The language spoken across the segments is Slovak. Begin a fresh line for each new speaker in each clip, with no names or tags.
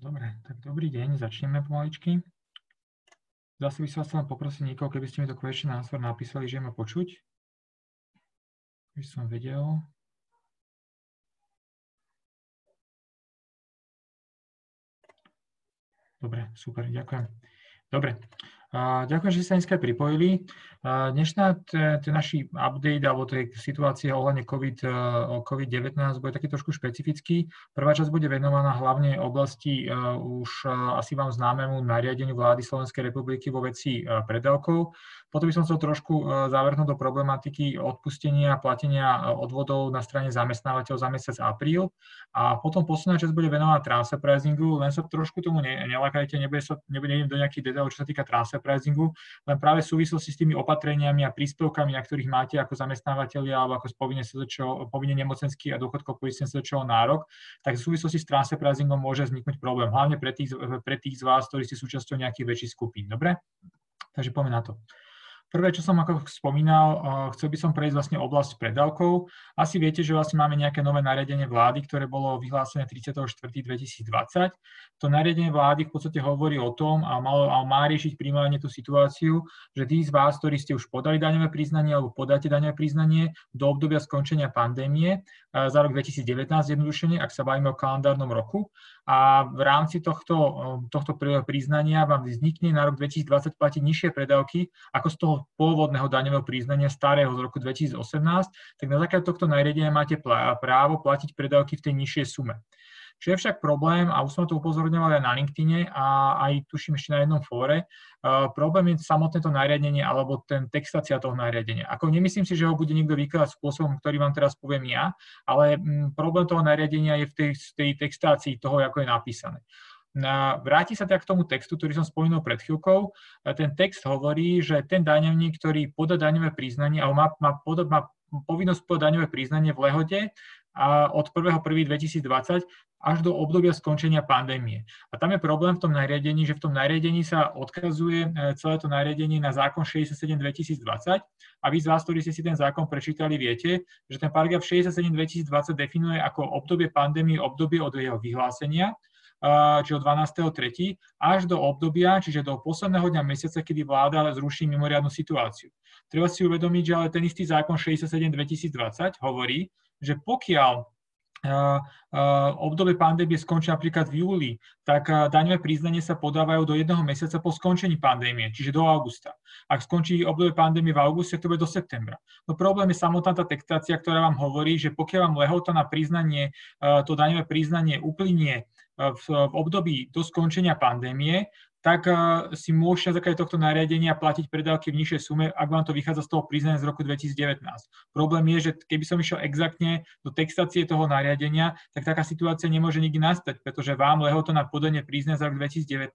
Dobre, tak dobrý deň, začneme pomaličky. Zase by som vás len poprosiť niekoho, keby ste mi to question answer napísali, že ma počuť. By som vedel. Dobre, super, ďakujem. Dobre, ďakujem, že ste sa dneska pripojili. Dnešná ten naši update alebo tej situácie ohľadne COVID, e, COVID-19 bude taký trošku špecifický. Prvá časť bude venovaná hlavne oblasti e, už e, asi vám známemu nariadeniu vlády Slovenskej republiky vo veci predávkov. Potom by som chcel trošku zavrhnúť do problematiky odpustenia platenia odvodov na strane zamestnávateľov za mesiac apríl. A potom posledná časť bude venovaná transfer pricingu, len sa trošku tomu nelakajte, nebude sa, nebude do nejakých detailov, čo sa týka transfer pricingu, len práve v súvislosti s tými opatreniami a príspevkami, na ktorých máte ako zamestnávateľia alebo ako povinne, povinne nemocenský a dôchodkov poistenie SZČO nárok, tak v súvislosti s transfer pricingom môže vzniknúť problém, hlavne pre tých, pre tých z vás, ktorí ste súčasťou nejakých väčších skupín. Dobre? Takže poďme na to. Prvé, čo som ako spomínal, eh, chcel by som prejsť vlastne oblasť predávkov. Asi viete, že vlastne máme nejaké nové nariadenie vlády, ktoré bolo vyhlásené 34.2020. To nariadenie vlády v podstate hovorí o tom a, malo, a má riešiť primárne tú situáciu, že tí z vás, ktorí ste už podali daňové priznanie alebo podáte daňové priznanie do obdobia skončenia pandémie za rok 2019 zjednodušene, ak sa bavíme o kalendárnom roku, a v rámci tohto, tohto priznania vám vznikne na rok 2020 platiť nižšie predávky ako z toho pôvodného daňového priznania starého z roku 2018, tak na základe tohto nariadenia máte právo platiť predávky v tej nižšej sume. Čo je však problém, a už som to upozorňoval aj na LinkedIne a aj tuším ešte na jednom fóre, uh, problém je samotné to nariadenie alebo ten textácia toho nariadenia. Ako nemyslím si, že ho bude niekto vykladať spôsobom, ktorý vám teraz poviem ja, ale m, problém toho nariadenia je v tej, tej textácii toho, ako je napísané. Vráti sa teda k tomu textu, ktorý som spomínal pred chvíľkou. Ten text hovorí, že ten daňovník, ktorý podá daňové priznanie, alebo má, má, pod, má povinnosť podať daňové priznanie v lehote a od 1.1.2020 až do obdobia skončenia pandémie. A tam je problém v tom nariadení, že v tom nariadení sa odkazuje e, celé to nariadenie na zákon 67 2020 a vy z vás, ktorí ste si ten zákon prečítali, viete, že ten paragraf 67 2020 definuje ako obdobie pandémie obdobie od jeho vyhlásenia, čiže od 12.3. až do obdobia, čiže do posledného dňa mesiaca, kedy vláda zruší mimoriadnu situáciu. Treba si uvedomiť, že ale ten istý zákon 67 2020 hovorí, že pokiaľ obdobie pandémie skončí napríklad v júli, tak daňové priznanie sa podávajú do jedného mesiaca po skončení pandémie, čiže do augusta. Ak skončí obdobie pandémie v auguste, to bude do septembra. No problém je samotná tá textácia, ktorá vám hovorí, že pokiaľ vám lehota na priznanie, to daňové priznanie uplynie v období do skončenia pandémie, tak uh, si môžete na základe tohto nariadenia platiť predávky v nižšej sume, ak vám to vychádza z toho priznania z roku 2019. Problém je, že keby som išiel exaktne do textácie toho nariadenia, tak taká situácia nemôže nikdy nastať, pretože vám lehoto na podanie priznania za rok 2019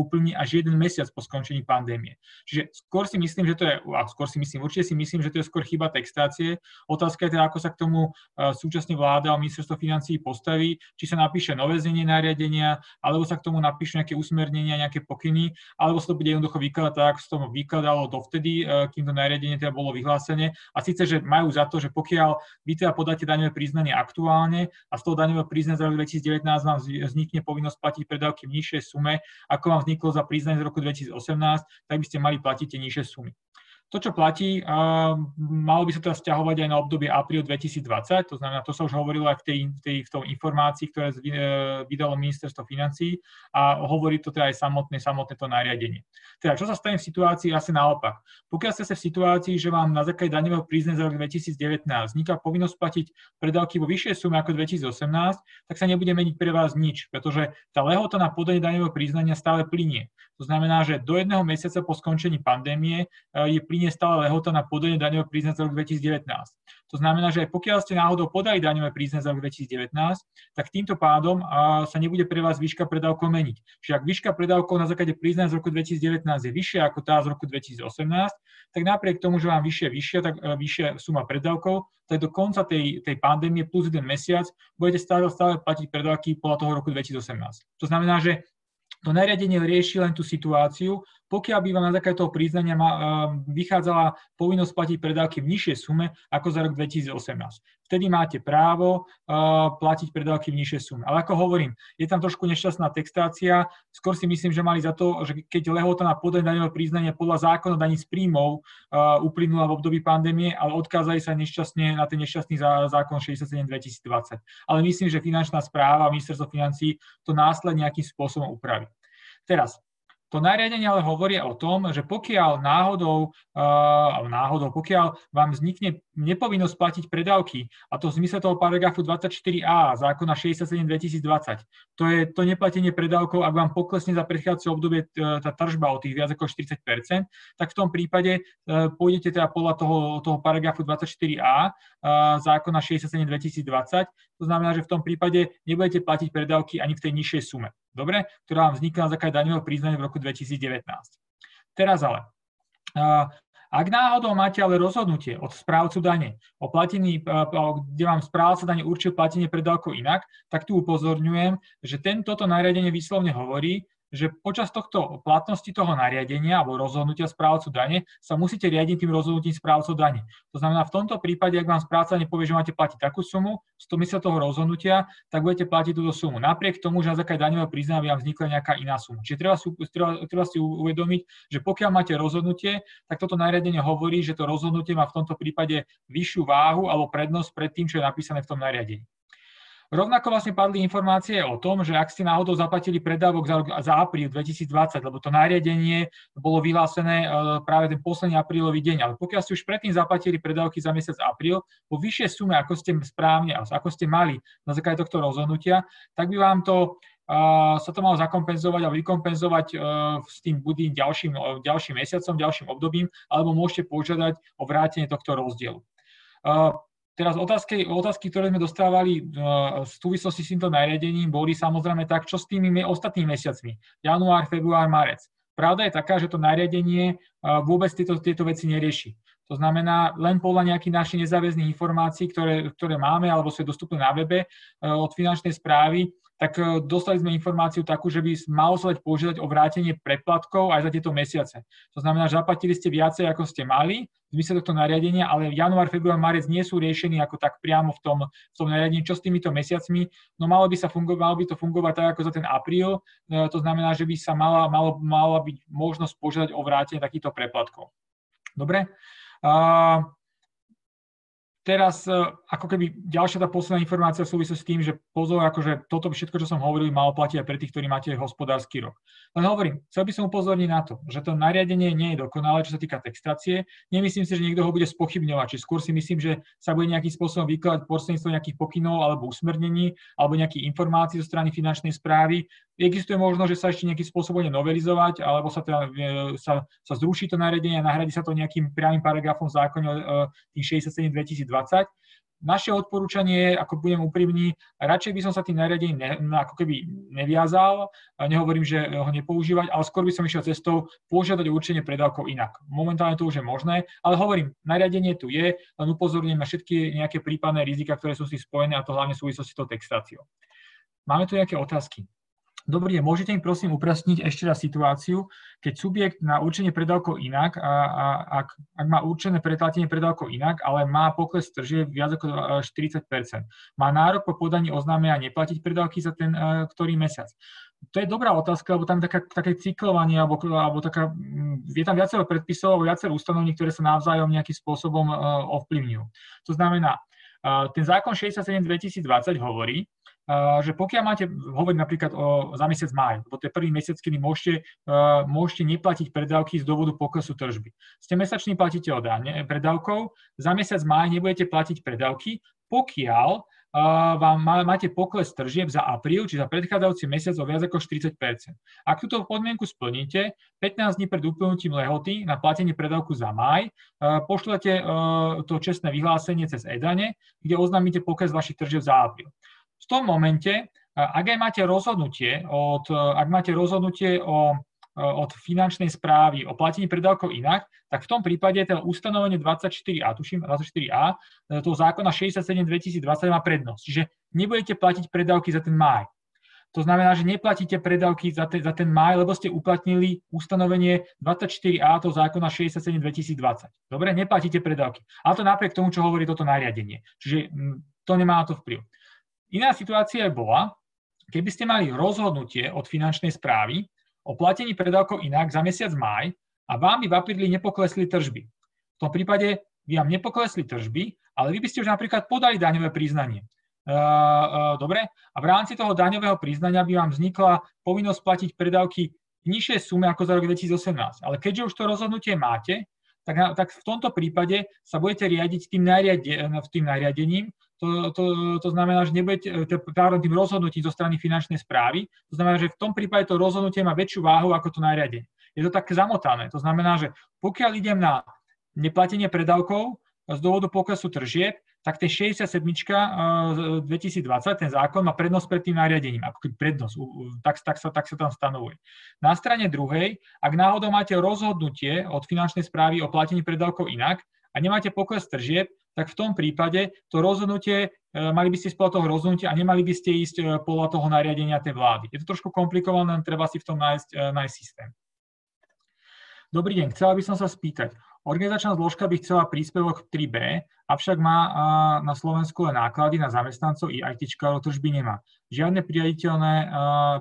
úplne až jeden mesiac po skončení pandémie. Čiže skôr si myslím, že to je, a skôr si myslím, určite si myslím, že to je skôr chyba textácie. Otázka je teda, ako sa k tomu uh, súčasne vláda a ministerstvo financií postaví, či sa napíše nové znenie nariadenia, alebo sa k tomu napíšu nejaké usmernenia, nejaké pokyny, alebo sa to bude jednoducho vykladať tak, ako sa to vykladalo dovtedy, e, kým to nariadenie teda bolo vyhlásené. A síce, že majú za to, že pokiaľ vy teda podáte daňové priznanie aktuálne a z toho daňového priznania za rok 2019 vám vznikne povinnosť platiť predávky v nižšej sume, ako vám vzniklo za priznanie z roku 2018, tak by ste mali platiť tie nižšie sumy. To, čo platí, malo by sa teda stiahovať aj na obdobie apríl 2020, to znamená, to sa už hovorilo aj v tej, v tej, v tej informácii, ktoré e, vydalo ministerstvo financí a hovorí to teda aj samotné, samotné to nariadenie. Teda, čo sa stane v situácii asi naopak. Pokiaľ ste sa v situácii, že vám na základe daňového priznania za rok 2019 vzniká povinnosť platiť predávky vo vyššej sume ako 2018, tak sa nebude meniť pre vás nič, pretože tá lehota na podanie daňového priznania stále plinie. To znamená, že do jedného mesiaca po skončení pandémie e, je plinie uplynie stále lehota na podanie daňového priznania za rok 2019. To znamená, že pokiaľ ste náhodou podali daňové priznanie za rok 2019, tak týmto pádom sa nebude pre vás výška predávkov meniť. Čiže ak výška predávkov na základe priznania z roku 2019 je vyššia ako tá z roku 2018, tak napriek tomu, že vám vyššia, vyššia, tak, e, vyššia suma predávkov, tak do konca tej, tej pandémie plus jeden mesiac budete stále, stále platiť predávky podľa toho roku 2018. To znamená, že to nariadenie rieši len tú situáciu, pokiaľ by vám na toho priznania vychádzala povinnosť platiť predávky v nižšej sume ako za rok 2018 vtedy máte právo platiť predávky v nižšej sume. Ale ako hovorím, je tam trošku nešťastná textácia. Skôr si myslím, že mali za to, že keď lehota na podanie daňového priznania podľa zákona daní z príjmov uplynula v období pandémie, ale odkázali sa nešťastne na ten nešťastný zákon 67 2020. Ale myslím, že finančná správa ministerstvo financí to následne nejakým spôsobom upraví. Teraz, to nariadenie ale hovorí o tom, že pokiaľ náhodou, uh, náhodou, pokiaľ vám vznikne nepovinnosť platiť predávky, a to v zmysle toho paragrafu 24a zákona 67 2020, to je to neplatenie predávkov, ak vám poklesne za predchádzajúce obdobie tá tržba o tých viac ako 40% tak v tom prípade uh, pôjdete teda podľa toho, toho paragrafu 24a uh, zákona 67 2020, to znamená, že v tom prípade nebudete platiť predávky ani v tej nižšej sume. Dobre, ktorá vám vznikla na základe daňového priznania v roku 2019. Teraz ale, ak náhodou máte ale rozhodnutie od správcu dane o platení, kde vám správca dane určil platenie predávkov inak, tak tu upozorňujem, že tento nariadenie výslovne hovorí, že počas tohto platnosti toho nariadenia alebo rozhodnutia správcu dane sa musíte riadiť tým rozhodnutím správcov dane. To znamená, v tomto prípade, ak vám správca nepovie, že máte platiť takú sumu, z toho mysle toho rozhodnutia, tak budete platiť túto sumu. Napriek tomu, že na základe daňového priznania vám vznikla nejaká iná suma. Čiže treba, treba, treba si uvedomiť, že pokiaľ máte rozhodnutie, tak toto nariadenie hovorí, že to rozhodnutie má v tomto prípade vyššiu váhu alebo prednosť pred tým, čo je napísané v tom nariadení. Rovnako vlastne padli informácie o tom, že ak ste náhodou zaplatili predávok za, za apríl 2020, lebo to nariadenie bolo vyhlásené e, práve ten posledný aprílový deň, ale pokiaľ ste už predtým zaplatili predávky za mesiac apríl po vyššej sume, ako ste správne, ako ste mali na základe tohto rozhodnutia, tak by vám to uh, sa to malo zakompenzovať a vykompenzovať uh, s tým budým ďalším, ďalším mesiacom, ďalším obdobím, alebo môžete požiadať o vrátenie tohto rozdielu. Teraz otázky, otázky, ktoré sme dostávali uh, v súvislosti s týmto nariadením, boli samozrejme tak, čo s tými ostatnými mesiacmi, január, február, marec. Pravda je taká, že to nariadenie uh, vôbec tieto, tieto veci nerieši. To znamená, len podľa nejakých našich nezáväzných informácií, ktoré, ktoré máme alebo sú dostupné na webe uh, od finančnej správy, tak e, dostali sme informáciu takú, že by malo sa dať požiadať o vrátenie preplatkov aj za tieto mesiace. To znamená, že zaplatili ste viacej, ako ste mali, v zmysle tohto nariadenia, ale január, február, marec nie sú riešení ako tak priamo v tom, v tom nariadení, čo s týmito mesiacmi. No malo by, sa fungo, malo by to fungovať tak, ako za ten apríl, e, to znamená, že by sa mala, malo, mala byť možnosť požiadať o vrátenie takýchto preplatkov. Dobre? Uh, teraz e, ako keby ďalšia tá posledná informácia v súvislosti s tým, že pozor, akože toto všetko, čo som hovoril, malo platiť aj pre tých, ktorí máte hospodársky rok. Len hovorím, chcel by som upozorniť na to, že to nariadenie nie je dokonalé, čo sa týka textácie. Nemyslím si, že niekto ho bude spochybňovať, či skôr si myslím, že sa bude nejakým spôsobom vykladať prostredníctvom nejakých pokynov alebo usmernení alebo nejakých informácií zo strany finančnej správy. Existuje možnosť, že sa ešte nejakým spôsobom novelizovať, alebo sa, teda, e, sa, sa zruší to nariadenie a nahradí sa to nejakým priamým paragrafom v zákone e, tým 67 2020 naše odporúčanie je, ako budem úprimný, radšej by som sa tým nariadením ne, ako keby neviazal, nehovorím, že ho nepoužívať, ale skôr by som išiel cestou požiadať o určenie predávkov inak. Momentálne to už je možné, ale hovorím, nariadenie tu je, len upozorním na všetky nejaké prípadné rizika, ktoré sú si spojené a to hlavne v súvislosti s tou textáciou. Máme tu nejaké otázky? Dobrý deň, môžete mi prosím upresniť ešte raz situáciu, keď subjekt na určenie predávkov inak, a, a, ak, ak má určené pretlatenie predávkov inak, ale má pokles tržie viac ako 40% má nárok po podaní oznámenia neplatiť predávky za ten uh, ktorý mesiac. To je dobrá otázka, lebo tam je taká, také cyklovanie, alebo, alebo taká, je tam viacero predpisov, alebo viacero ustanovení, ktoré sa navzájom nejakým spôsobom uh, ovplyvňujú. To znamená, ten zákon 67 2020 hovorí, že pokiaľ máte hovoriť napríklad o, za mesiac máj, lebo to je prvý mesiac, kedy môžete, môžete neplatiť predávky z dôvodu poklesu tržby. Ste mesačný platíte o dáne predávkov, za mesiac máj nebudete platiť predávky, pokiaľ vám máte pokles tržieb za apríl, či za predchádzajúci mesiac o viac ako 40% Ak túto podmienku splníte, 15 dní pred uplynutím lehoty na platenie predávku za maj, pošlete to čestné vyhlásenie cez EDANE, kde oznámite pokles vašich tržieb za apríl. V tom momente, ak aj máte rozhodnutie, od, ak máte rozhodnutie o, od finančnej správy o platení predávkov inak, tak v tom prípade to ustanovenie 24a, tuším 24a, toho zákona 67 2020 má prednosť. Čiže nebudete platiť predávky za ten máj. To znamená, že neplatíte predávky za ten, za ten maj, lebo ste uplatnili ustanovenie 24a toho zákona 67 2020. Dobre, neplatíte predávky. Ale to napriek tomu, čo hovorí toto nariadenie. Čiže mm, to nemá na to vplyv. Iná situácia bola, keby ste mali rozhodnutie od finančnej správy o platení predávkov inak za mesiac maj a vám by v apríli nepoklesli tržby. V tom prípade by vám nepoklesli tržby, ale vy by ste už napríklad podali daňové priznanie. Uh, uh, dobre? A v rámci toho daňového priznania by vám vznikla povinnosť platiť predávky v nižšej sume ako za rok 2018. Ale keďže už to rozhodnutie máte, tak, v tomto prípade sa budete riadiť tým, tým nariadením. To, to, to znamená, že nebudete tým rozhodnutím zo strany finančnej správy. To znamená, že v tom prípade to rozhodnutie má väčšiu váhu ako to nariadenie. Je to také zamotané. To znamená, že pokiaľ idem na neplatenie predávkov z dôvodu poklesu tržieb, tak ten 67. 2020, ten zákon má prednosť pred tým nariadením, ako prednosť, tak, tak, sa, tak sa tam stanovuje. Na strane druhej, ak náhodou máte rozhodnutie od finančnej správy o platení predávkov inak a nemáte pokles tržieb, tak v tom prípade to rozhodnutie, e, mali by ste ísť podľa toho rozhodnutia a nemali by ste ísť e, podľa toho nariadenia tej vlády. Je to trošku komplikované, treba si v tom nájsť, e, nájsť systém. Dobrý deň, chcela by som sa spýtať, Organizačná zložka by chcela príspevok 3B, avšak má na Slovensku len náklady na zamestnancov i ITčkárov tržby nemá. Žiadne priaditeľné,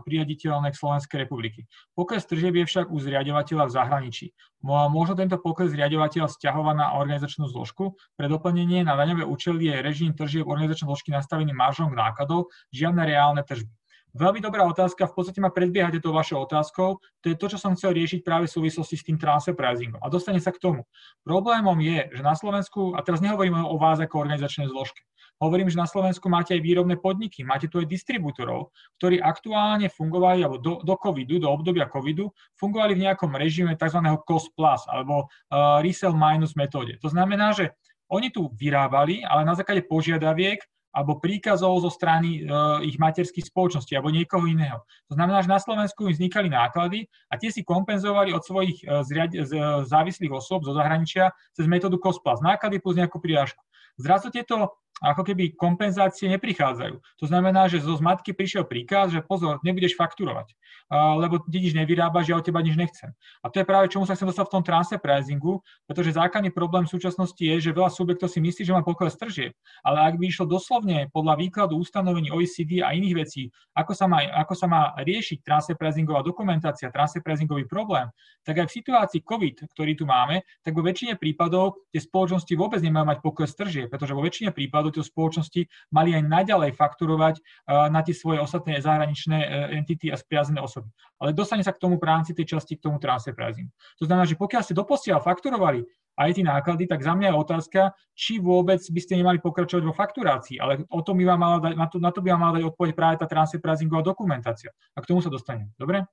priaditeľné k Slovenskej republiky. Pokles tržieb je však u zriadovateľa v zahraničí. Možno tento pokles zriadovateľ vzťahovať na organizačnú zložku. Pre doplnenie na daňové účely je režim tržieb organizačnej zložky nastavený maržom nákladov, žiadne reálne tržby. Veľmi dobrá otázka, v podstate ma predbiehate tou vašou otázkou. To je to, čo som chcel riešiť práve v súvislosti s tým transfer pricingom. A dostane sa k tomu. Problémom je, že na Slovensku, a teraz nehovorím o vás ako organizačnej zložke, hovorím, že na Slovensku máte aj výrobné podniky, máte tu aj distribútorov, ktorí aktuálne fungovali, alebo do, do covidu, do obdobia covidu, fungovali v nejakom režime tzv. cost plus, alebo uh, resell minus metóde. To znamená, že oni tu vyrábali, ale na základe požiadaviek alebo príkazov zo strany uh, ich materských spoločností alebo niekoho iného. To znamená, že na Slovensku im vznikali náklady a tie si kompenzovali od svojich uh, zriad- z, uh, závislých osôb zo zahraničia cez metódu cost plus. Náklady plus nejakú prirážku. Zrazu tieto ako keby kompenzácie neprichádzajú. To znamená, že zo zmatky prišiel príkaz, že pozor, nebudeš fakturovať, lebo ty nič nevyrábaš, ja od teba nič nechcem. A to je práve čomu sa chcem dostať v tom transfer pricingu, pretože základný problém v súčasnosti je, že veľa subjektov si myslí, že má pokles tržieb, ale ak by išlo doslovne podľa výkladu ustanovení OECD a iných vecí, ako sa má, ako sa má riešiť transfer pricingová dokumentácia, transfer pricingový problém, tak aj v situácii COVID, ktorý tu máme, tak vo väčšine prípadov tie spoločnosti vôbec nemajú mať pokles tržieb, pretože vo väčšine prípadov tieto spoločnosti mali aj naďalej fakturovať eh, na tie svoje ostatné zahraničné eh, entity a spriazené osoby. Ale dostane sa k tomu v rámci tej časti k tomu transfer pricing. To znamená, že pokiaľ ste doposiaľ fakturovali aj tie náklady, tak za mňa je otázka, či vôbec by ste nemali pokračovať vo fakturácii, ale o tom by vám mala dať, na, to, na to by vám mala dať odpoveď práve tá transfer pricingová dokumentácia. A k tomu sa dostanem. Dobre?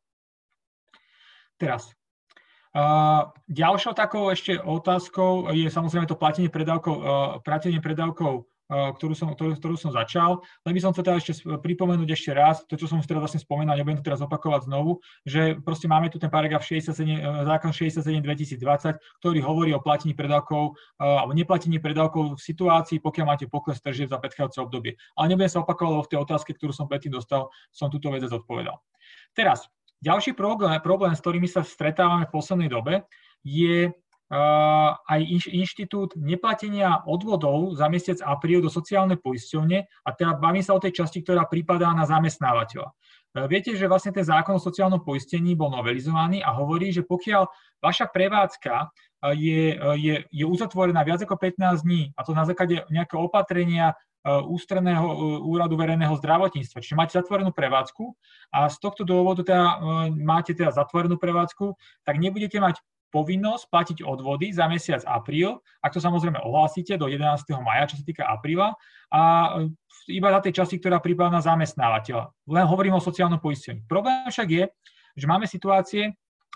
Teraz. Uh, ďalšou takou ešte otázkou je samozrejme to platenie predávkov, uh, platenie predávkov ktorú som, ktorú, ktorú som začal. Len by som chcel teda ešte pripomenúť ešte raz, to, čo som už teraz vlastne spomínal, nebudem to teraz opakovať znovu, že proste máme tu ten paragraf 67, eh, zákon 67 2020, ktorý hovorí o platení predávkov eh, alebo neplatení predávkov v situácii, pokiaľ máte pokles tržieb za predchádzajúce obdobie. Ale nebudem sa opakovať, lebo v tej otázke, ktorú som predtým dostal, som túto vec zodpovedal. Teraz, ďalší problém, problém, s ktorými sa stretávame v poslednej dobe, je aj inštitút neplatenia odvodov za mesiac apríl do sociálnej poisťovne a teda bavím sa o tej časti, ktorá pripadá na zamestnávateľa. Viete, že vlastne ten zákon o sociálnom poistení bol novelizovaný a hovorí, že pokiaľ vaša prevádzka je, je, je uzatvorená viac ako 15 dní, a to na základe nejakého opatrenia ústredného úradu verejného zdravotníctva. Čiže máte zatvorenú prevádzku a z tohto dôvodu teda máte teda zatvorenú prevádzku, tak nebudete mať povinnosť platiť odvody za mesiac apríl, ak to samozrejme ohlásite do 11. maja, čo sa týka apríla, a e, iba za tej časti, ktorá prípada na zamestnávateľa. Len hovorím o sociálnom poistení. Problém však je, že máme situácie,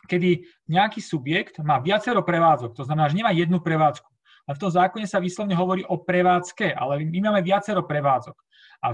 kedy nejaký subjekt má viacero prevádzok, to znamená, že nemá jednu prevádzku. A v tom zákone sa vyslovne hovorí o prevádzke, ale my máme viacero prevádzok. A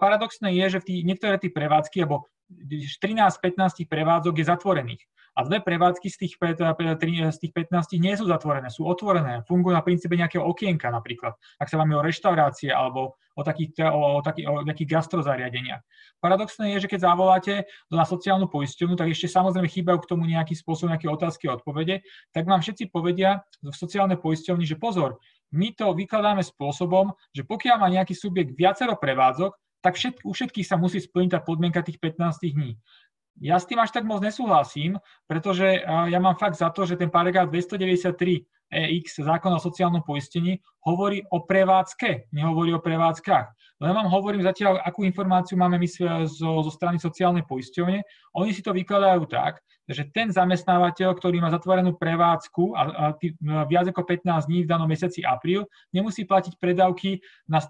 paradoxné je, že v tý, niektoré tie prevádzky, alebo 13-15 prevádzok je zatvorených. A dve prevádzky z tých, z tých 15 nie sú zatvorené, sú otvorené, fungujú na princípe nejakého okienka napríklad, ak sa máme o reštaurácie alebo o takých, o, takých, o nejakých gastrozariadeniach. Paradoxné je, že keď zavoláte na sociálnu poisťovňu, tak ešte samozrejme chýbajú k tomu nejaký spôsob, nejaké otázky a odpovede, tak vám všetci povedia v sociálnej poisťovni, že pozor, my to vykladáme spôsobom, že pokiaľ má nejaký subjekt viacero prevádzok, tak všetk, u všetkých sa musí splniť tá podmienka tých 15 dní. Ja s tým až tak moc nesúhlasím, pretože ja mám fakt za to, že ten paragraf 293 EX zákon o sociálnom poistení hovorí o prevádzke, nehovorí o prevádzkach. Len vám hovorím zatiaľ, akú informáciu máme my zo, zo strany sociálnej poisťovne. Oni si to vykladajú tak, že ten zamestnávateľ, ktorý má zatvorenú prevádzku a, a tý, viac ako 15 dní v danom mesiaci apríl, nemusí platiť predávky, na,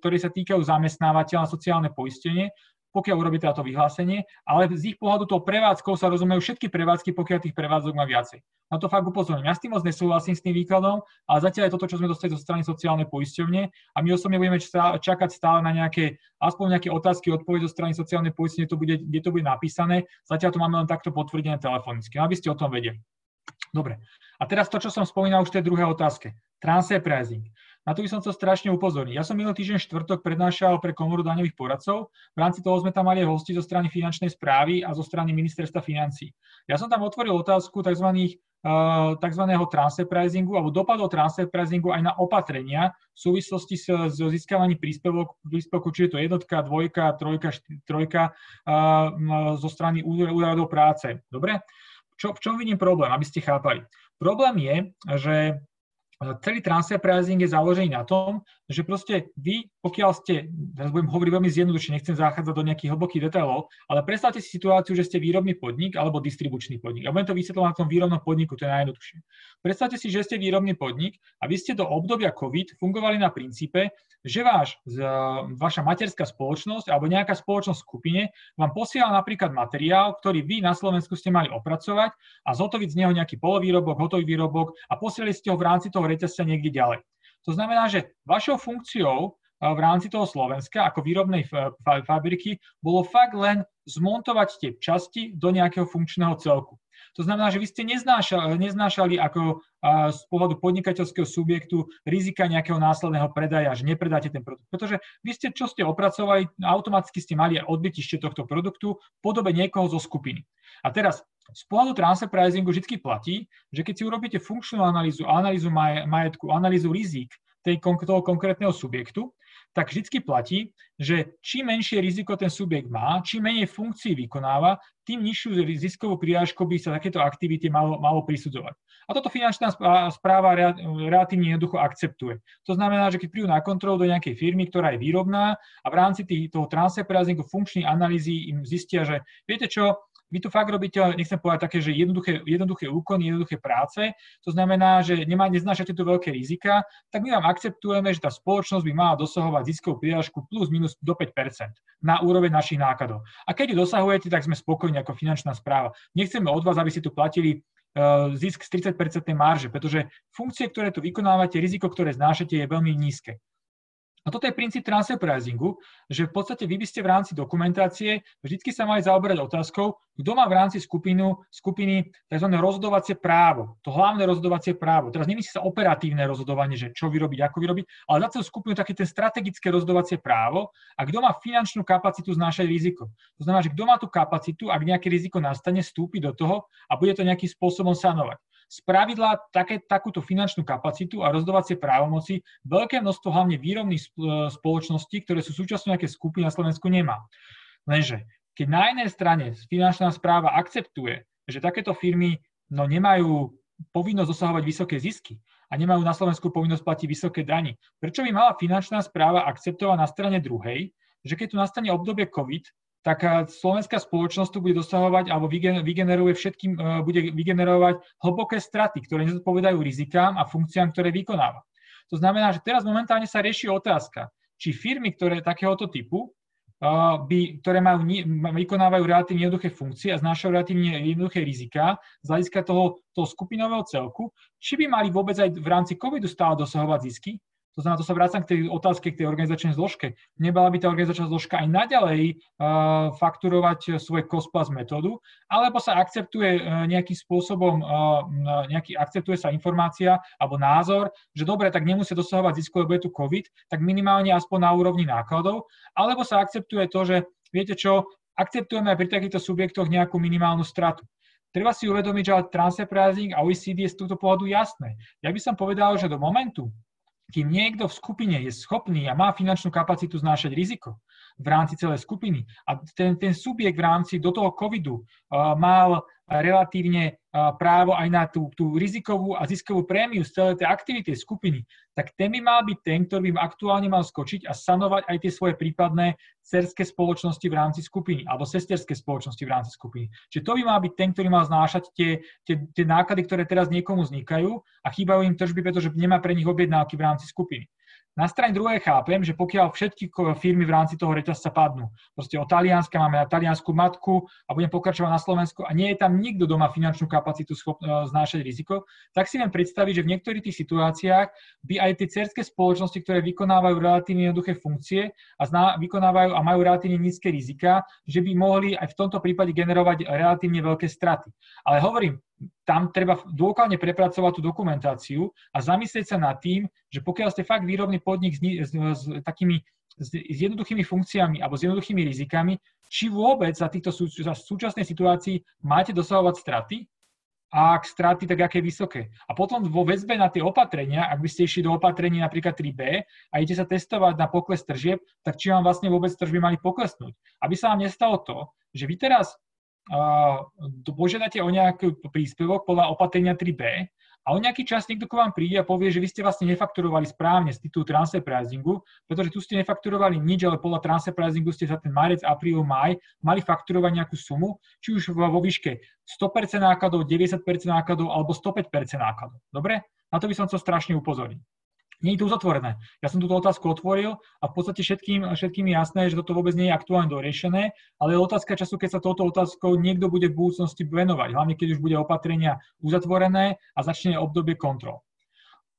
ktoré sa týkajú zamestnávateľa na sociálne poistenie, pokiaľ urobí táto vyhlásenie, ale z ich pohľadu tou prevádzkou sa rozumejú všetky prevádzky, pokiaľ tých prevádzok má viacej. Na to fakt upozorňujem. Ja s tým moc nesúhlasím s tým výkladom, ale zatiaľ je toto, čo sme dostali zo strany sociálnej poisťovne a my osobne budeme čakať stále na nejaké, aspoň nejaké otázky, odpovede zo strany sociálnej poisťovne, to bude, kde to bude napísané. Zatiaľ to máme len takto potvrdené telefonicky, aby ste o tom vedeli. Dobre. A teraz to, čo som spomínal už v tej druhej otázke. Transfer pricing. Na to by som chcel strašne upozorniť. Ja som minulý týždeň štvrtok prednášal pre komoru daňových poradcov. V rámci toho sme tam mali hosti zo strany finančnej správy a zo strany ministerstva financí. Ja som tam otvoril otázku tzv. tzv. transfer pricingu alebo dopadov transfer pricingu aj na opatrenia v súvislosti s, s získavaním príspevok, príspevku, či je to jednotka, dvojka, trojka, šty, trojka zo strany úradov práce. Dobre? Čo, v čom vidím problém, aby ste chápali? Problém je, že celý transfer pricing je založený na tom, že proste vy, pokiaľ ste, teraz budem hovoriť veľmi zjednodušene, nechcem zachádzať do nejakých hlbokých detailov, ale predstavte si situáciu, že ste výrobný podnik alebo distribučný podnik. A budem to vysvetľovať na tom výrobnom podniku, to je najjednoduchšie. Predstavte si, že ste výrobný podnik a vy ste do obdobia COVID fungovali na princípe, že váš, vaša materská spoločnosť alebo nejaká spoločnosť v skupine vám posiela napríklad materiál, ktorý vy na Slovensku ste mali opracovať a zhotoviť z neho nejaký polovýrobok, hotový výrobok a posielali ste ho v rámci toho reťazca niekde ďalej. To znamená, že vašou funkciou v rámci toho Slovenska ako výrobnej fabriky bolo fakt len zmontovať tie časti do nejakého funkčného celku. To znamená, že vy ste neznášali, neznášali ako z pohľadu podnikateľského subjektu rizika nejakého následného predaja, že nepredáte ten produkt. Pretože vy ste, čo ste opracovali, automaticky ste mali odbytište tohto produktu v podobe niekoho zo skupiny. A teraz z pohľadu transfer pricingu vždy platí, že keď si urobíte funkčnú analýzu, analýzu majetku, analýzu rizik tej, toho konkrétneho subjektu, tak vždy platí, že čím menšie riziko ten subjekt má, čím menej funkcií vykonáva, tým nižšiu ziskovú prirážku by sa takéto aktivity malo, malo prisudzovať. A toto finančná správa relatívne jednoducho akceptuje. To znamená, že keď prídu na kontrolu do nejakej firmy, ktorá je výrobná a v rámci tých, toho transfer funkčnej analýzy im zistia, že viete čo, vy tu fakt robíte, nechcem povedať také, že jednoduché, jednoduché úkony, jednoduché práce, to znamená, že nemá, neznášate tu veľké rizika, tak my vám akceptujeme, že tá spoločnosť by mala dosahovať ziskovú prírážku plus minus do 5% na úroveň našich nákladov. A keď ju dosahujete, tak sme spokojní ako finančná správa. Nechceme od vás, aby ste tu platili uh, zisk z 30% marže, pretože funkcie, ktoré tu vykonávate, riziko, ktoré znášate, je veľmi nízke. A toto je princíp transfer pricingu, že v podstate vy by ste v rámci dokumentácie vždy sa mali zaoberať otázkou, kto má v rámci skupinu, skupiny tzv. rozhodovacie právo, to hlavné rozhodovacie právo. Teraz nemyslí sa operatívne rozhodovanie, že čo vyrobiť, ako vyrobiť, ale za celú skupinu také ten strategické rozhodovacie právo a kto má finančnú kapacitu znášať riziko. To znamená, že kto má tú kapacitu, ak nejaké riziko nastane, vstúpi do toho a bude to nejakým spôsobom sanovať z pravidla také, takúto finančnú kapacitu a rozhodovacie právomoci veľké množstvo hlavne výrobných spoločností, ktoré sú súčasťou nejaké skupiny na Slovensku nemá. Lenže keď na jednej strane finančná správa akceptuje, že takéto firmy no, nemajú povinnosť dosahovať vysoké zisky a nemajú na Slovensku povinnosť platiť vysoké dani, prečo by mala finančná správa akceptovať na strane druhej, že keď tu nastane obdobie COVID, tak slovenská spoločnosť tu bude dosahovať alebo vygeneruje všetkým, e, bude vygenerovať hlboké straty, ktoré nezodpovedajú rizikám a funkciám, ktoré vykonáva. To znamená, že teraz momentálne sa rieši otázka, či firmy, ktoré takéhoto typu, e, by, ktoré majú, vykonávajú relatívne jednoduché funkcie a znášajú relatívne jednoduché rizika z hľadiska toho, toho skupinového celku, či by mali vôbec aj v rámci covidu stále dosahovať zisky, To znamená, to sa vrácam k tej otázke, k tej organizačnej zložke. Nebala by tá organizačná zložka aj naďalej uh, fakturovať svoj cost plus metódu, alebo sa akceptuje uh, nejakým spôsobom, uh, nejaký, akceptuje sa informácia alebo názor, že dobre, tak nemusia dosahovať zisku, lebo je tu COVID, tak minimálne aspoň na úrovni nákladov, alebo sa akceptuje to, že viete čo, akceptujeme aj pri takýchto subjektoch nejakú minimálnu stratu. Treba si uvedomiť, že transfer pricing a OECD je z túto pohľadu jasné. Ja by som povedal, že do momentu, kým niekto v skupine je schopný a má finančnú kapacitu znášať riziko v rámci celej skupiny a ten, ten subjekt v rámci do toho covidu uh, mal relatívne právo aj na tú, tú rizikovú a ziskovú prémiu z celej tej aktivity skupiny, tak ten by mal byť ten, ktorý by aktuálne mal skočiť a sanovať aj tie svoje prípadné cerské spoločnosti v rámci skupiny alebo sesterské spoločnosti v rámci skupiny. Čiže to by mal byť ten, ktorý mal znášať tie, tie, tie náklady, ktoré teraz niekomu vznikajú a chýbajú im tržby, pretože nemá pre nich objednávky v rámci skupiny. Na strane druhej chápem, že pokiaľ všetky firmy v rámci toho reťazca padnú, proste od Talianska máme taliansku matku a budem pokračovať na Slovensku a nie je tam nikto doma finančnú kapacitu schop, e, znášať riziko, tak si viem predstaviť, že v niektorých tých situáciách by aj tie cerské spoločnosti, ktoré vykonávajú relatívne jednoduché funkcie a zná, vykonávajú a majú relatívne nízke rizika, že by mohli aj v tomto prípade generovať relatívne veľké straty. Ale hovorím, tam treba dôkladne prepracovať tú dokumentáciu a zamyslieť sa nad tým, že pokiaľ ste fakt výrobný podnik s, s, s takými s, jednoduchými funkciami alebo s jednoduchými rizikami, či vôbec za týchto za súčasnej situácii máte dosahovať straty a ak straty, tak aké vysoké. A potom vo väzbe na tie opatrenia, ak by ste išli do opatrení napríklad 3B a idete sa testovať na pokles tržieb, tak či vám vlastne vôbec tržby mali poklesnúť. Aby sa vám nestalo to, že vy teraz požiadate o nejaký príspevok podľa opatrenia 3B a o nejaký čas niekto k vám príde a povie, že vy ste vlastne nefakturovali správne z titulu transfer pricingu, pretože tu ste nefakturovali nič, ale podľa transfer pricingu ste za ten marec, apríl, maj mali fakturovať nejakú sumu, či už vo výške 100% nákladov, 90% nákladov alebo 105% nákladov. Dobre? Na to by som chcel strašne upozorniť. Nie je to uzatvorené. Ja som túto otázku otvoril a v podstate všetkým, všetkým je jasné, že toto vôbec nie je aktuálne doriešené, ale je otázka času, keď sa touto otázkou niekto bude v budúcnosti venovať, hlavne keď už bude opatrenia uzatvorené a začne obdobie kontrol.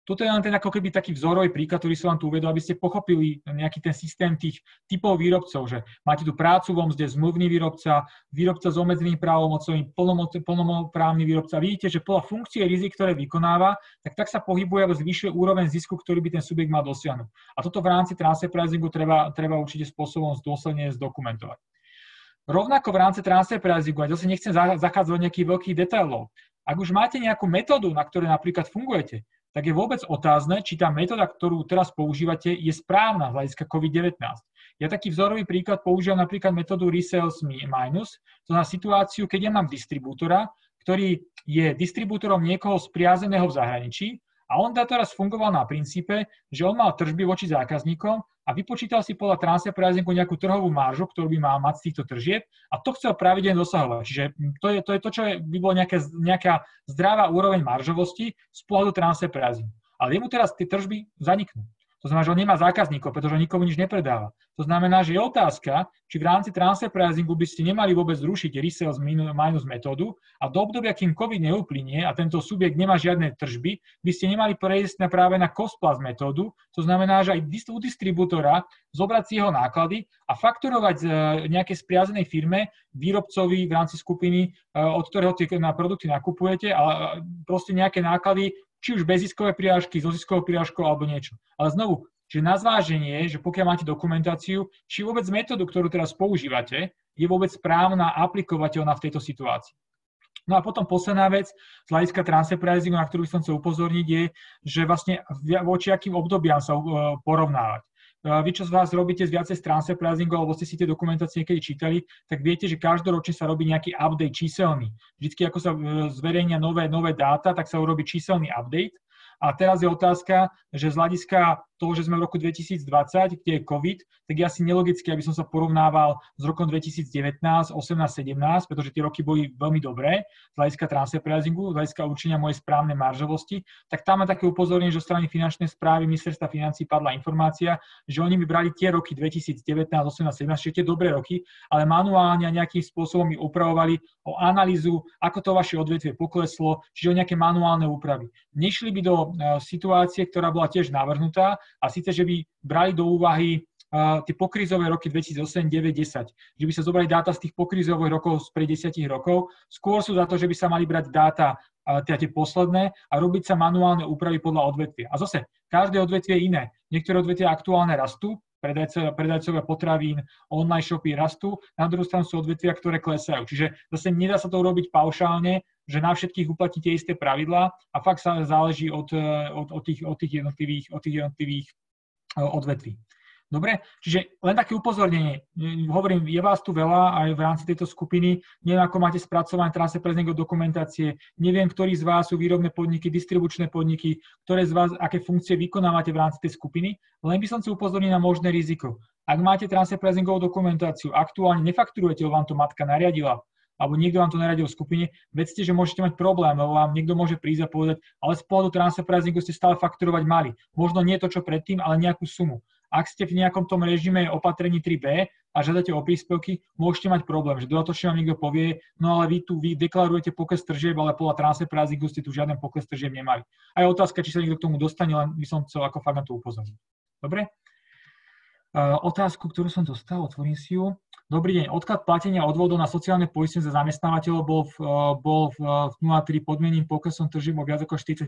Toto je len ten ako keby taký vzorový príklad, ktorý som vám tu uvedol, aby ste pochopili nejaký ten systém tých typov výrobcov, že máte tu prácu vo mzde, zmluvný výrobca, výrobca s obmedzeným právomocovým, plnoprávny výrobca. Vidíte, že podľa funkcie rizik, ktoré vykonáva, tak tak sa pohybuje alebo zvyšuje úroveň zisku, ktorý by ten subjekt mal dosiahnuť. A toto v rámci transfer pricingu treba, treba určite spôsobom dôsledne zdokumentovať. Rovnako v rámci transfer pricingu, a zase nechcem zachádzať do nejakých veľkých detailov, ak už máte nejakú metódu, na ktorej napríklad fungujete, tak je vôbec otázne, či tá metóda, ktorú teraz používate, je správna z hľadiska COVID-19. Ja taký vzorový príklad používam napríklad metódu resales minus, to na situáciu, keď ja mám distribútora, ktorý je distribútorom niekoho spriazeného v zahraničí a on teraz fungoval na princípe, že on mal tržby voči zákazníkom a vypočítal si podľa transfer pricingu nejakú trhovú maržu, ktorú by mal mať z týchto tržieb a to chcel pravidelne dosahovať. Čiže to je to, je to čo je, by bolo nejaké, nejaká zdravá úroveň maržovosti z pohľadu transfer pricingu. Ale jemu teraz tie tržby zaniknú. To znamená, že on nemá zákazníkov, pretože nikomu nič nepredáva. To znamená, že je otázka, či v rámci transfer pricingu by ste nemali vôbec zrušiť resales minus metódu a do obdobia, kým COVID neuplynie a tento subjekt nemá žiadne tržby, by ste nemali prejsť na práve na cost plus metódu. To znamená, že aj u distribútora zobrať si jeho náklady a fakturovať e, nejakej spriazenej firme, výrobcovi v rámci skupiny, e, od ktorého tie produkty nakupujete, a proste nejaké náklady či už beziskové prirážky, so ziskovou prirážkou alebo niečo. Ale znovu, že na zváženie, že pokiaľ máte dokumentáciu, či vôbec metódu, ktorú teraz používate, je vôbec správna a aplikovateľná v tejto situácii. No a potom posledná vec z hľadiska transfer pricingu, na ktorú som chcel upozorniť, je, že vlastne voči akým obdobiam sa uh, porovnávať vy, čo z vás robíte z viacej transfer pricingu, alebo ste si tie dokumentácie niekedy čítali, tak viete, že každoročne sa robí nejaký update číselný. Vždycky, ako sa e, zverejnia nové, nové dáta, tak sa urobí číselný update. A teraz je otázka, že z hľadiska toho, že sme v roku 2020, kde je COVID, tak je asi nelogické, aby som sa porovnával s rokom 2019, 18, 17, pretože tie roky boli veľmi dobré z hľadiska transfer pricingu, z hľadiska určenia mojej správnej maržovosti, tak tam má také upozornenie, že zo strany finančnej správy ministerstva financí padla informácia, že oni by brali tie roky 2019, 18, 17, všetky dobré roky, ale manuálne a nejakým spôsobom mi upravovali o analýzu, ako to vaše odvetvie pokleslo, čiže o nejaké manuálne úpravy. Nešli by do situácie, ktorá bola tiež navrhnutá a síce, že by brali do úvahy tie pokrizové roky 2008, 9, 10. Že by sa zobrali dáta z tých pokrizových rokov z pred 10 rokov. Skôr sú za to, že by sa mali brať dáta teda tie posledné a robiť sa manuálne úpravy podľa odvetvia. A zase, každé odvetvie je iné. Niektoré odvetvia aktuálne rastú, predajcovia, predajcovia potravín, online shopy rastú, na druhú stranu sú odvetvia, ktoré klesajú. Čiže zase nedá sa to urobiť paušálne, že na všetkých uplatí tie isté pravidlá a fakt sa záleží od, od, od, tých, od tých jednotlivých, od tých jednotlivých odvetví. Dobre? Čiže len také upozornenie. Hovorím, je vás tu veľa aj v rámci tejto skupiny. Neviem, ako máte spracované transfer pricing dokumentácie. Neviem, ktorí z vás sú výrobné podniky, distribučné podniky, ktoré z vás, aké funkcie vykonávate v rámci tej skupiny. Len by som si upozornil na možné riziko. Ak máte transfer pricingovú dokumentáciu, aktuálne nefakturujete, vám to matka nariadila, alebo niekto vám to naradil v skupine, vedzte, že môžete mať problém, lebo vám niekto môže prísť a povedať, ale z pohľadu transfer pricingu ste stále fakturovať mali. Možno nie to, čo predtým, ale nejakú sumu. Ak ste v nejakom tom režime opatrení 3B a žiadate o príspevky, môžete mať problém, že dodatočne vám niekto povie, no ale vy tu vy deklarujete pokles tržieb, ale podľa transfer pricingu ste tu žiaden pokles tržieb nemali. A je otázka, či sa niekto k tomu dostane, len by som chcel ako fakt na to upozorniť. Dobre? Uh, otázku, ktorú som dostal, otvorím si ju. Dobrý deň. Odklad platenia odvodov na sociálne poistenie za zamestnávateľov bol v, eh, bol v 0,3 eh, podmieným poklesom tržím o viac ako 40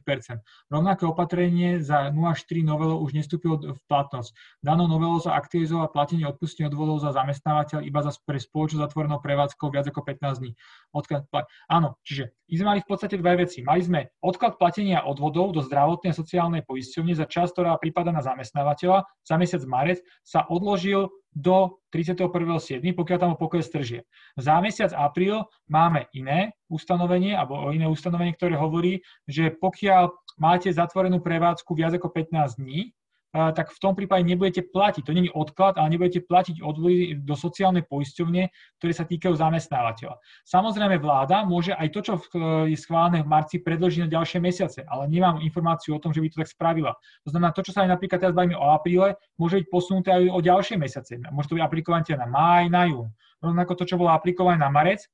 Rovnaké opatrenie za 0,4 novelou už nestúpilo v platnosť. Danou novelou sa aktivizovalo platenie odpustenia odvodov za zamestnávateľ iba za pre spoločnosť zatvorenou prevádzkou viac ako 15 dní. Odklad plat... Áno, čiže my sme mali v podstate dve veci. Mali sme odklad platenia odvodov do zdravotnej a sociálnej poisťovne za čas, ktorá prípada na zamestnávateľa. Za mesiac marec sa odložil do 31.7., pokiaľ tam pokles tržie. Za mesiac apríl máme iné ustanovenie, alebo iné ustanovenie, ktoré hovorí, že pokiaľ máte zatvorenú prevádzku viac ako 15 dní, tak v tom prípade nebudete platiť. To nie je odklad, ale nebudete platiť odvody do sociálnej poisťovne, ktoré sa týkajú zamestnávateľa. Samozrejme vláda môže aj to, čo je schválené v marci, predložiť na ďalšie mesiace, ale nemám informáciu o tom, že by to tak spravila. To znamená, to, čo sa aj napríklad teraz bavíme o apríle, môže byť posunuté aj o ďalšie mesiace. Môže to byť aplikované na máj, na jún. Rovnako to, čo bolo aplikované na marec,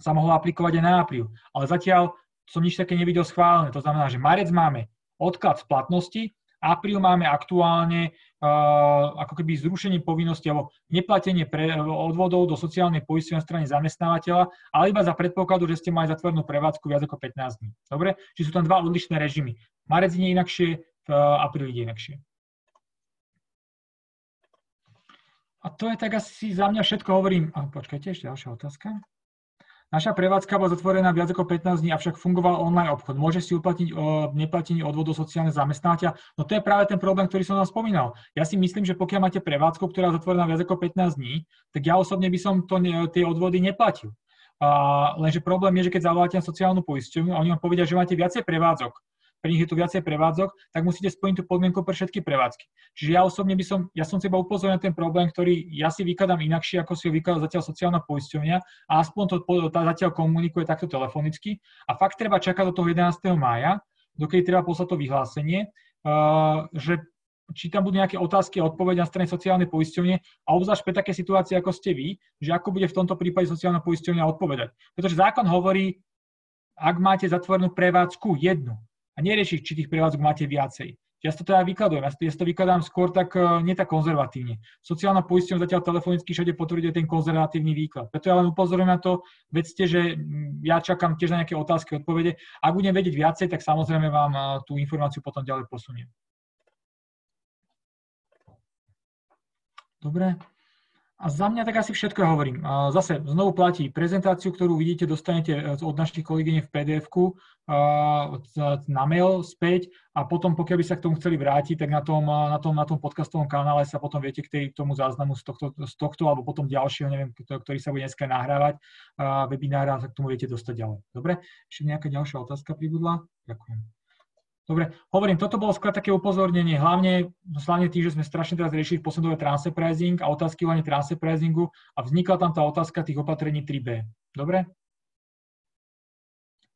sa mohlo aplikovať aj na apríl. Ale zatiaľ som nič také nevidel schválené. To znamená, že marec máme odklad splatnosti, Apríl máme aktuálne uh, ako keby zrušenie povinnosti alebo neplatenie pre, odvodov do sociálnej poistenia strany zamestnávateľa, ale iba za predpokladu, že ste mali zatvorenú prevádzku viac ako 15 dní. Dobre? Čiže sú tam dva odlišné režimy. Marec je inakšie, v uh, apríli je inakšie. A to je tak asi za mňa všetko hovorím. A počkajte, ešte ďalšia otázka. Naša prevádzka bola zatvorená viac ako 15 dní, avšak fungoval online obchod. Môže si uplatniť o neplatenie odvodov sociálne zamestnávateľa? No to je práve ten problém, ktorý som vám spomínal. Ja si myslím, že pokiaľ máte prevádzku, ktorá je zatvorená viac ako 15 dní, tak ja osobne by som to, tie odvody neplatil. A, lenže problém je, že keď zavoláte na sociálnu poisťovňu a oni vám povedia, že máte viacej prevádzok, pre nich je tu viacej prevádzok, tak musíte splniť tú podmienku pre všetky prevádzky. Čiže ja osobne by som, ja som seba upozoril na ten problém, ktorý ja si vykladám inakšie, ako si ho vykladá zatiaľ sociálna poisťovňa a aspoň to tá zatiaľ komunikuje takto telefonicky. A fakt treba čakať do toho 11. mája, dokedy treba poslať to vyhlásenie, uh, že či tam budú nejaké otázky a odpovede na strane sociálnej poisťovne a obzvlášť pre také situácie, ako ste vy, že ako bude v tomto prípade sociálna poisťovňa odpovedať. Pretože zákon hovorí, ak máte zatvorenú prevádzku jednu, a neriešiť, či tých prevádzok máte viacej. Ja to teda vykladujem, ja to vykladám skôr tak, e, nie tak konzervatívne. Sociálna poisťovňa zatiaľ telefonicky všade potvrduje ten konzervatívny výklad. Preto ja len upozorujem na to, vedzte, že ja čakám tiež na nejaké otázky, odpovede. Ak budem vedieť viacej, tak samozrejme vám e, tú informáciu potom ďalej posuniem. Dobre. A za mňa tak asi všetko hovorím. Zase znovu platí prezentáciu, ktorú vidíte, dostanete e, od našich kolegyne v pdf na mail späť a potom, pokiaľ by sa k tomu chceli vrátiť, tak na tom, na tom, na tom podcastovom kanále sa potom viete k tej, tomu záznamu z tohto, z tohto alebo potom ďalšieho, neviem, ktorý sa bude dneska nahrávať, webinára, tak k tomu viete dostať ďalej. Dobre? Ešte nejaká ďalšia otázka pribudla? Ďakujem. Dobre, hovorím, toto bolo skôr také upozornenie, hlavne, hlavne tým, že sme strašne teraz riešili posledové transfer pricing a otázky hlavne transfer pricingu a vznikla tam tá otázka tých opatrení 3B. Dobre?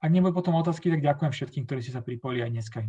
Ak nebudú potom otázky, tak ďakujem všetkým, ktorí ste sa pripojili aj dneska.